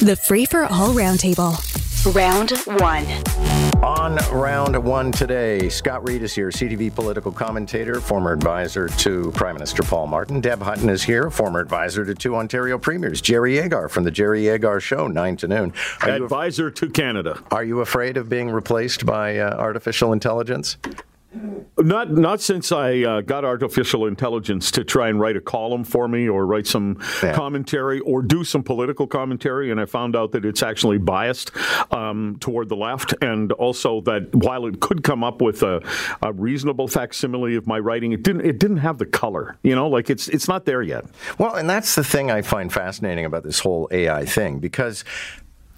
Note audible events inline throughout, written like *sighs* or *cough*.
The Free for All Roundtable. Round one. On round one today, Scott Reid is here, CTV political commentator, former advisor to Prime Minister Paul Martin. Deb Hutton is here, former advisor to two Ontario premiers. Jerry Agar from the Jerry Agar Show, 9 to noon. Are advisor af- to Canada. Are you afraid of being replaced by uh, artificial intelligence? Not not since I uh, got artificial intelligence to try and write a column for me or write some yeah. commentary or do some political commentary, and I found out that it's actually biased um, toward the left, and also that while it could come up with a, a, reasonable facsimile of my writing, it didn't it didn't have the color. You know, like it's it's not there yet. Well, and that's the thing I find fascinating about this whole AI thing because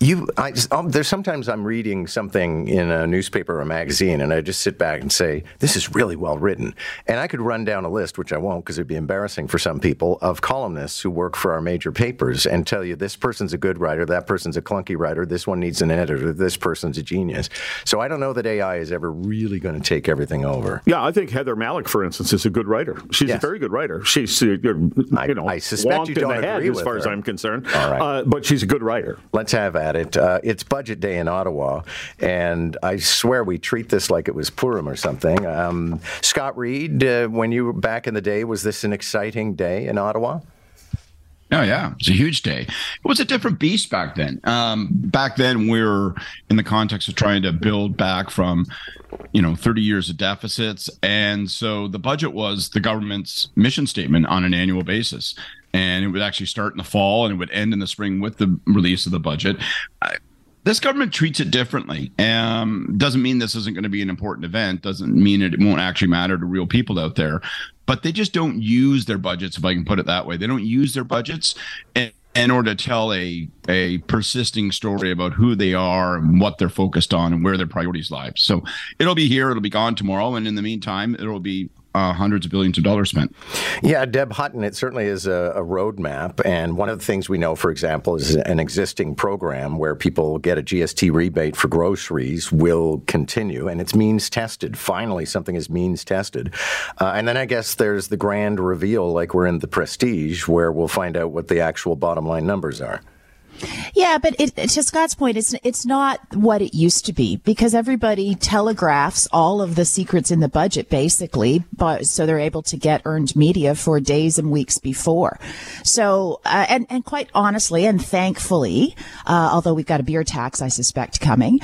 you, I, um, there's sometimes I'm reading something in a newspaper or a magazine, and I just sit back and say, "This is really well written." And I could run down a list, which I won't, because it'd be embarrassing for some people, of columnists who work for our major papers, and tell you this person's a good writer, that person's a clunky writer, this one needs an editor, this person's a genius. So I don't know that AI is ever really going to take everything over. Yeah, I think Heather Mallick, for instance, is a good writer. She's yes. a very good writer. She's, uh, you know, I, I suspect you don't the head, as far her. as I'm concerned. All right, uh, but she's a good writer. Let's have at it. Uh, it's budget day in Ottawa, and I swear we treat this like it was Purim or something. Um, Scott Reid, uh, when you were back in the day, was this an exciting day in Ottawa? Oh yeah, it's a huge day. It was a different beast back then. Um, back then, we were in the context of trying to build back from, you know, 30 years of deficits, and so the budget was the government's mission statement on an annual basis, and it would actually start in the fall and it would end in the spring with the release of the budget. I, this government treats it differently. Um, doesn't mean this isn't going to be an important event. Doesn't mean it won't actually matter to real people out there. But they just don't use their budgets, if I can put it that way. They don't use their budgets in, in order to tell a a persisting story about who they are and what they're focused on and where their priorities lie. So it'll be here, it'll be gone tomorrow, and in the meantime, it'll be uh, hundreds of billions of dollars spent. Yeah, Deb Hutton, it certainly is a, a roadmap. And one of the things we know, for example, is an existing program where people get a GST rebate for groceries will continue. And it's means tested. Finally, something is means tested. Uh, and then I guess there's the grand reveal, like we're in the prestige, where we'll find out what the actual bottom line numbers are. Yeah, but it, to Scott's point, it's it's not what it used to be because everybody telegraphs all of the secrets in the budget basically, but so they're able to get earned media for days and weeks before. So, uh, and and quite honestly and thankfully, uh, although we've got a beer tax, I suspect coming,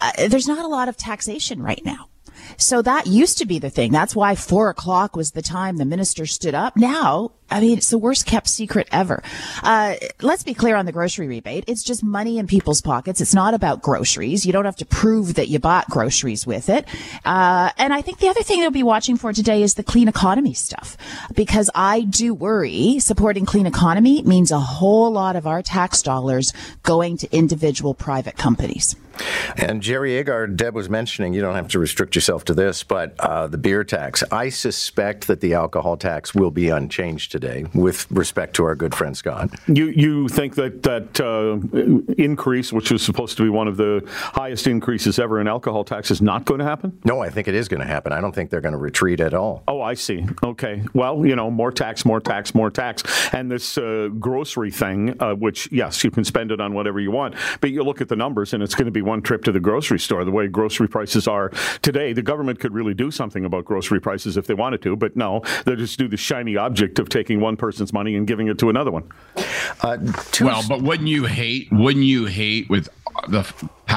uh, there's not a lot of taxation right now. So that used to be the thing. That's why four o'clock was the time the minister stood up. Now, I mean, it's the worst kept secret ever. Uh, let's be clear on the grocery rebate. It's just money in people's pockets. It's not about groceries. You don't have to prove that you bought groceries with it. Uh, and I think the other thing they'll be watching for today is the clean economy stuff, because I do worry supporting clean economy means a whole lot of our tax dollars going to individual private companies. And Jerry Agar, Deb was mentioning, you don't have to restrict yourself to this, but uh, the beer tax. I suspect that the alcohol tax will be unchanged today with respect to our good friend Scott. You you think that that uh, increase, which was supposed to be one of the highest increases ever in alcohol tax, is not going to happen? No, I think it is going to happen. I don't think they're going to retreat at all. Oh, I see. Okay. Well, you know, more tax, more tax, more tax, and this uh, grocery thing, uh, which yes, you can spend it on whatever you want, but you look at the numbers, and it's going to be one trip to the grocery store. The way grocery prices are today, the government could really do something about grocery prices if they wanted to, but no, they just do the shiny object of taking taking one person's money and giving it to another one. Uh, well, but wouldn't you hate? Wouldn't you hate with the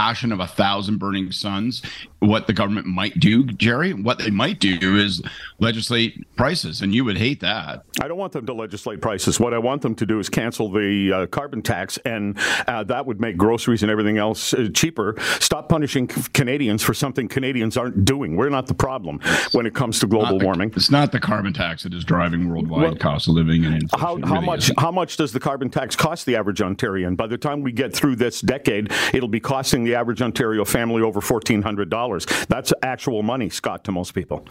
passion of a thousand burning suns what the government might do, Jerry. What they might do is legislate prices, and you would hate that. I don't want them to legislate prices. What I want them to do is cancel the uh, carbon tax, and uh, that would make groceries and everything else uh, cheaper. Stop punishing Canadians for something Canadians aren't doing. We're not the problem when it comes to global the, warming. It's not the carbon tax that is driving worldwide well, cost of living and inflation. How, how really much? Isn't. How much does the carbon tax cost the average Ontarian? By the time we get through this decade, it'll be costing the average Ontario family over fourteen hundred dollars. That's actual money, Scott, to most people.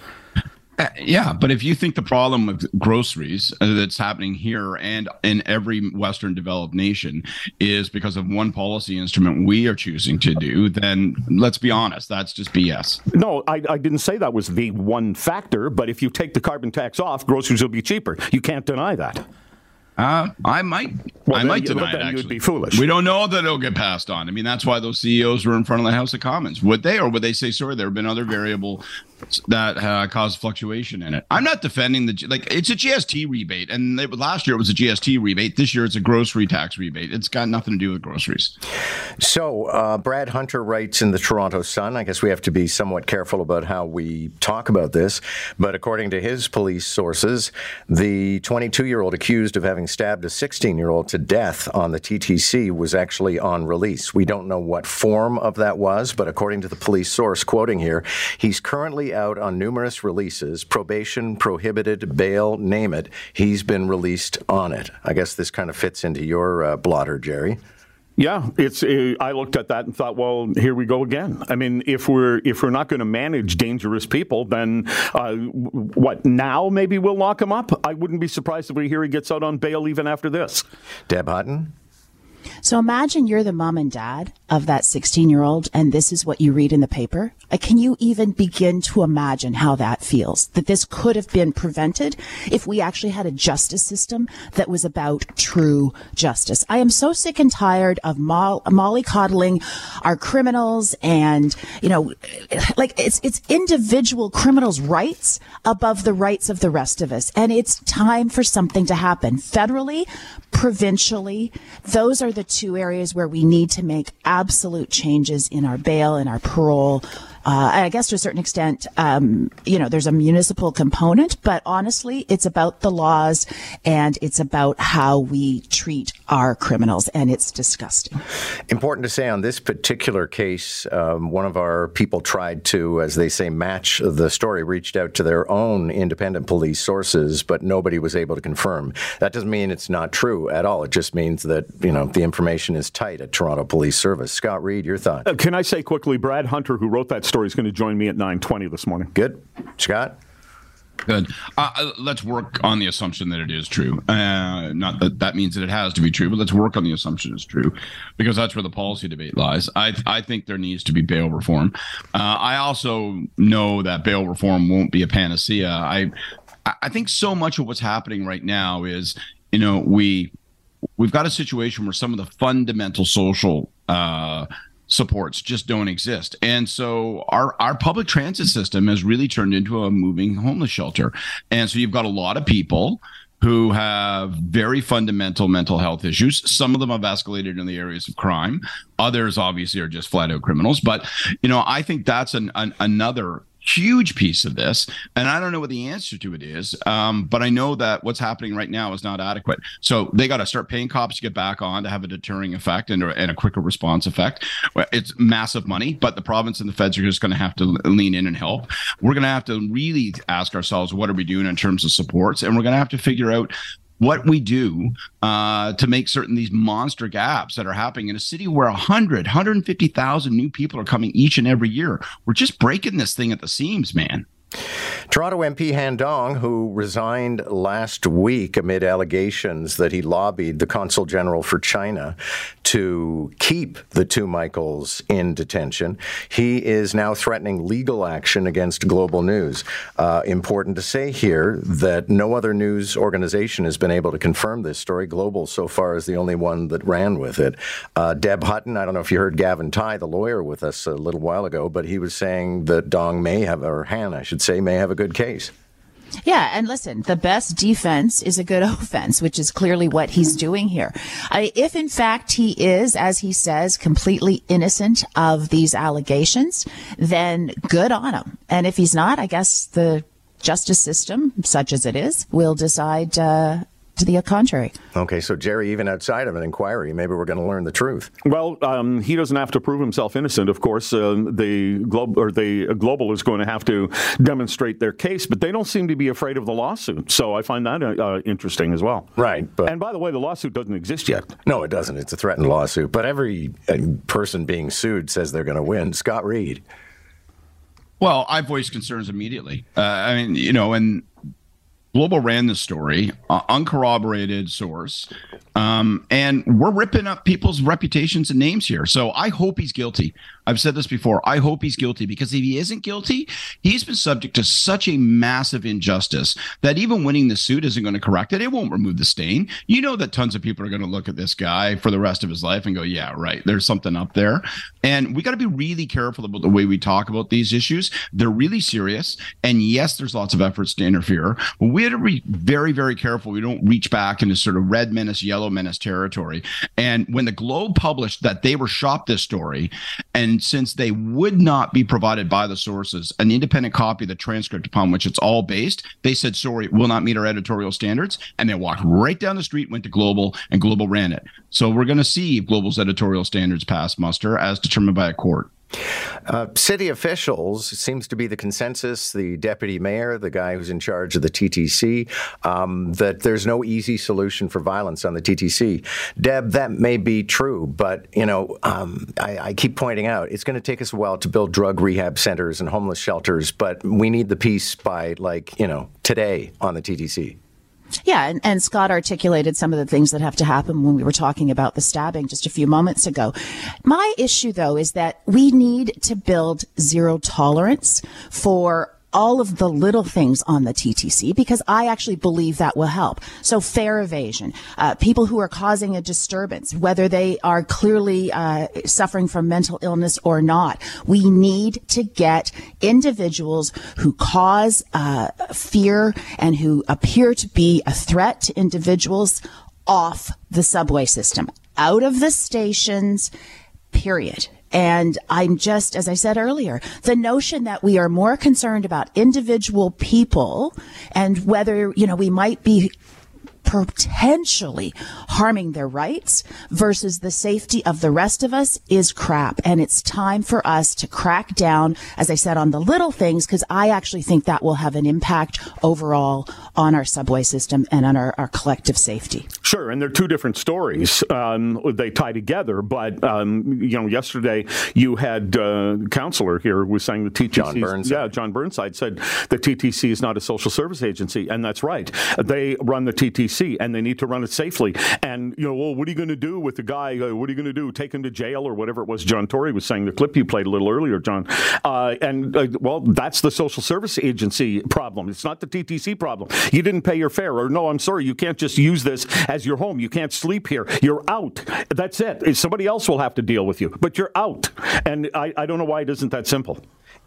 Uh, yeah, but if you think the problem with groceries uh, that's happening here and in every Western developed nation is because of one policy instrument we are choosing to do, then let's be honest, that's just BS. No, I, I didn't say that was the one factor, but if you take the carbon tax off, groceries will be cheaper. You can't deny that. Uh, I might. Well, I might you- deny it. Actually, be foolish. We don't know that it'll get passed on. I mean, that's why those CEOs were in front of the House of Commons. Would they, or would they say, "Sorry, there have been other variable that uh, caused fluctuation in it"? I'm not defending the like. It's a GST rebate, and last year it was a GST rebate. This year it's a grocery tax rebate. It's got nothing to do with groceries. So, uh, Brad Hunter writes in the Toronto Sun. I guess we have to be somewhat careful about how we talk about this. But according to his police sources, the 22 year old accused of having stabbed a 16 year old to death on the TTC was actually on release. We don't know what form of that was, but according to the police source, quoting here, he's currently out on numerous releases probation, prohibited, bail, name it. He's been released on it. I guess this kind of fits into your uh, blotter, Jerry. Yeah, it's. Uh, I looked at that and thought, well, here we go again. I mean, if we're if we're not going to manage dangerous people, then uh, what? Now maybe we'll lock him up. I wouldn't be surprised if we hear he gets out on bail even after this. Deb Hutton? So imagine you're the mom and dad of that 16 year old, and this is what you read in the paper. Uh, Can you even begin to imagine how that feels? That this could have been prevented if we actually had a justice system that was about true justice. I am so sick and tired of moll- mollycoddling our criminals and, you know, *sighs* like it's, it's individual criminals' rights above the rights of the rest of us. And it's time for something to happen federally, provincially. Those are the two areas where we need to make absolute changes in our bail and our parole. Uh, I guess to a certain extent, um, you know, there's a municipal component, but honestly, it's about the laws and it's about how we treat our criminals, and it's disgusting. Important to say on this particular case, um, one of our people tried to, as they say, match the story, reached out to their own independent police sources, but nobody was able to confirm. That doesn't mean it's not true at all. It just means that, you know, the information is tight at Toronto Police Service. Scott Reid, your thought? Uh, Can I say quickly, Brad Hunter, who wrote that story, is going to join me at 9:20 this morning. Good. Scott? Good. Uh, uh, let's work on the assumption that it is true. Uh, not that that means that it has to be true, but let's work on the assumption it's true, because that's where the policy debate lies. I I think there needs to be bail reform. Uh, I also know that bail reform won't be a panacea. I I think so much of what's happening right now is, you know, we we've got a situation where some of the fundamental social uh, supports just don't exist. And so our our public transit system has really turned into a moving homeless shelter. And so you've got a lot of people who have very fundamental mental health issues. Some of them have escalated in the areas of crime. Others obviously are just flat out criminals. But you know, I think that's an, an another huge piece of this and i don't know what the answer to it is um, but i know that what's happening right now is not adequate. So they got to start paying cops to get back on to have a deterring effect and, and a quicker response effect. It's massive money but the province and the feds are just going to have to lean in and help. We're going to have to really ask ourselves what are we doing in terms of supports? And we're going to have to figure out what we do uh, to make certain these monster gaps that are happening in a city where 100 150000 new people are coming each and every year. We're just breaking this thing at the seams man Toronto MP Han Dong, who resigned last week amid allegations that he lobbied the Consul General for China to keep the two Michaels in detention, he is now threatening legal action against Global News. Uh, important to say here that no other news organization has been able to confirm this story. Global, so far, is the only one that ran with it. Uh, Deb Hutton, I don't know if you heard Gavin Tighe, the lawyer, with us a little while ago, but he was saying that Dong may have, or Han, I should say, may have a good case. Yeah, and listen, the best defense is a good *laughs* offense, which is clearly what he's doing here. I, if in fact he is, as he says, completely innocent of these allegations, then good on him. And if he's not, I guess the justice system, such as it is, will decide uh, to the contrary. Okay, so Jerry, even outside of an inquiry, maybe we're going to learn the truth. Well, um, he doesn't have to prove himself innocent. Of course, uh, the globe or the uh, global is going to have to demonstrate their case, but they don't seem to be afraid of the lawsuit. So I find that uh, interesting as well. Right, but And by the way, the lawsuit doesn't exist yet. no, it doesn't. It's a threatened lawsuit. But every uh, person being sued says they're going to win. Scott Reid. well i voiced concerns immediately uh, i mean you know and Global ran the story, uh, uncorroborated source, um, and we're ripping up people's reputations and names here. So I hope he's guilty. I've said this before. I hope he's guilty because if he isn't guilty, he's been subject to such a massive injustice that even winning the suit isn't going to correct it. It won't remove the stain. You know that tons of people are going to look at this guy for the rest of his life and go, "Yeah, right. There's something up there." And we got to be really careful about the way we talk about these issues. They're really serious, and yes, there's lots of efforts to interfere. But we have to be very, very careful. We don't reach back into sort of red menace, yellow menace territory. And when the Globe published that they were shopped this story, and since they would not be provided by the sources an independent copy of the transcript upon which it's all based, they said, sorry, will not meet our editorial standards. And they walked right down the street, went to Global, and Global ran it. So we're going to see if Global's editorial standards pass muster as determined by a court. Uh, city officials seems to be the consensus. The deputy mayor, the guy who's in charge of the TTC, um, that there's no easy solution for violence on the TTC. Deb, that may be true, but you know, um, I, I, keep pointing out it's going to take us a while to build drug rehab centers and homeless shelters, but we need the peace by like you know today on the TTC. Yeah, and, and, Scott articulated some of the things that have to happen when we were talking about the stabbing just a few moments ago. My issue, though, is that we need to build zero tolerance for all of the little things on the TTC because I actually believe that will help. So fare evasion, uh, people who are causing a disturbance, whether they are clearly uh, suffering from mental illness or not, we need to get individuals who cause uh, fear and who appear to be a threat to individuals off the subway system, out of the stations, period. And I'm just, as I said earlier, the notion that we are more concerned about individual people and whether, you know, we might be potentially harming their rights versus the safety of the rest of us is crap. And it's time for us to crack down, as I said, on the little things, because I actually think that will have an impact overall on our subway system and on our, our collective safety. Sure. And they're two different stories. Um, they tie together. But, um, you know, yesterday you had uh, counselor here who was saying the TTC. Jon Burnside. Yeah, Jon Burnside said the TTC is not a social service agency. And that's right. They run the TTC and they need to run it safely. And, you know, well, what are you going to do with the guy? Uh, what are you going to do? Take him to jail or whatever it was John Tory was saying, the clip you played a little earlier, John. Uh, and, uh, well, that's the social service agency problem. It's not the TTC problem. You didn't pay your fare, or no, I'm sorry, you can't just use this as your home. You can't sleep here. You're out. That's it. Somebody else will have to deal with you, but you're out. And I, I don't know why it isn't that simple.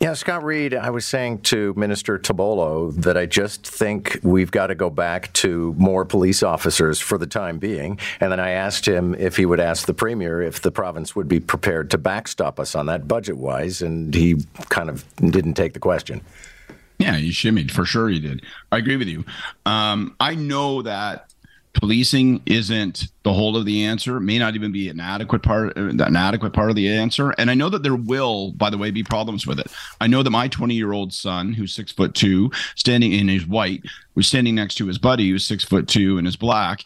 Yeah, Scott Reid, I was saying to Minister Tibollo that I just think we've got to go back to more police officers for the time being. And then I asked him if he would ask the Premier if the province would be prepared to backstop us on that budget wise. And he kind of didn't take the question. Yeah, you shimmied for sure. You did. I agree with you. Um, I know that policing isn't the whole of the answer may not even be an adequate part an adequate part of the answer. And i know that there will by the way be problems with it. I know that my 20 year old son who's six foot two standing in his white was standing next to his buddy who's six foot two and is black.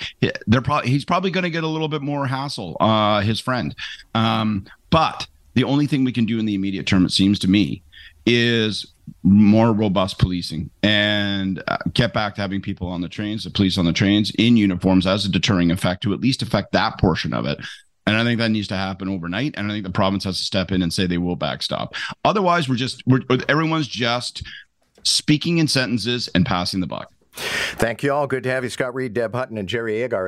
They're probably he's probably going to get a little bit more hassle uh his friend. Um but the only thing we can do in the immediate term it seems to me is more robust policing and uh, get back to having people on the trains, the police on the trains in uniforms as a deterring effect to at least affect that portion of it. And I think that needs to happen overnight. And I think the province has to step in and say they will backstop. Otherwise, we're just we're everyone's just speaking in sentences and passing the buck. Thank you all. Good to have you, Scott Reid, Deb Hutton, and Jerry Agar.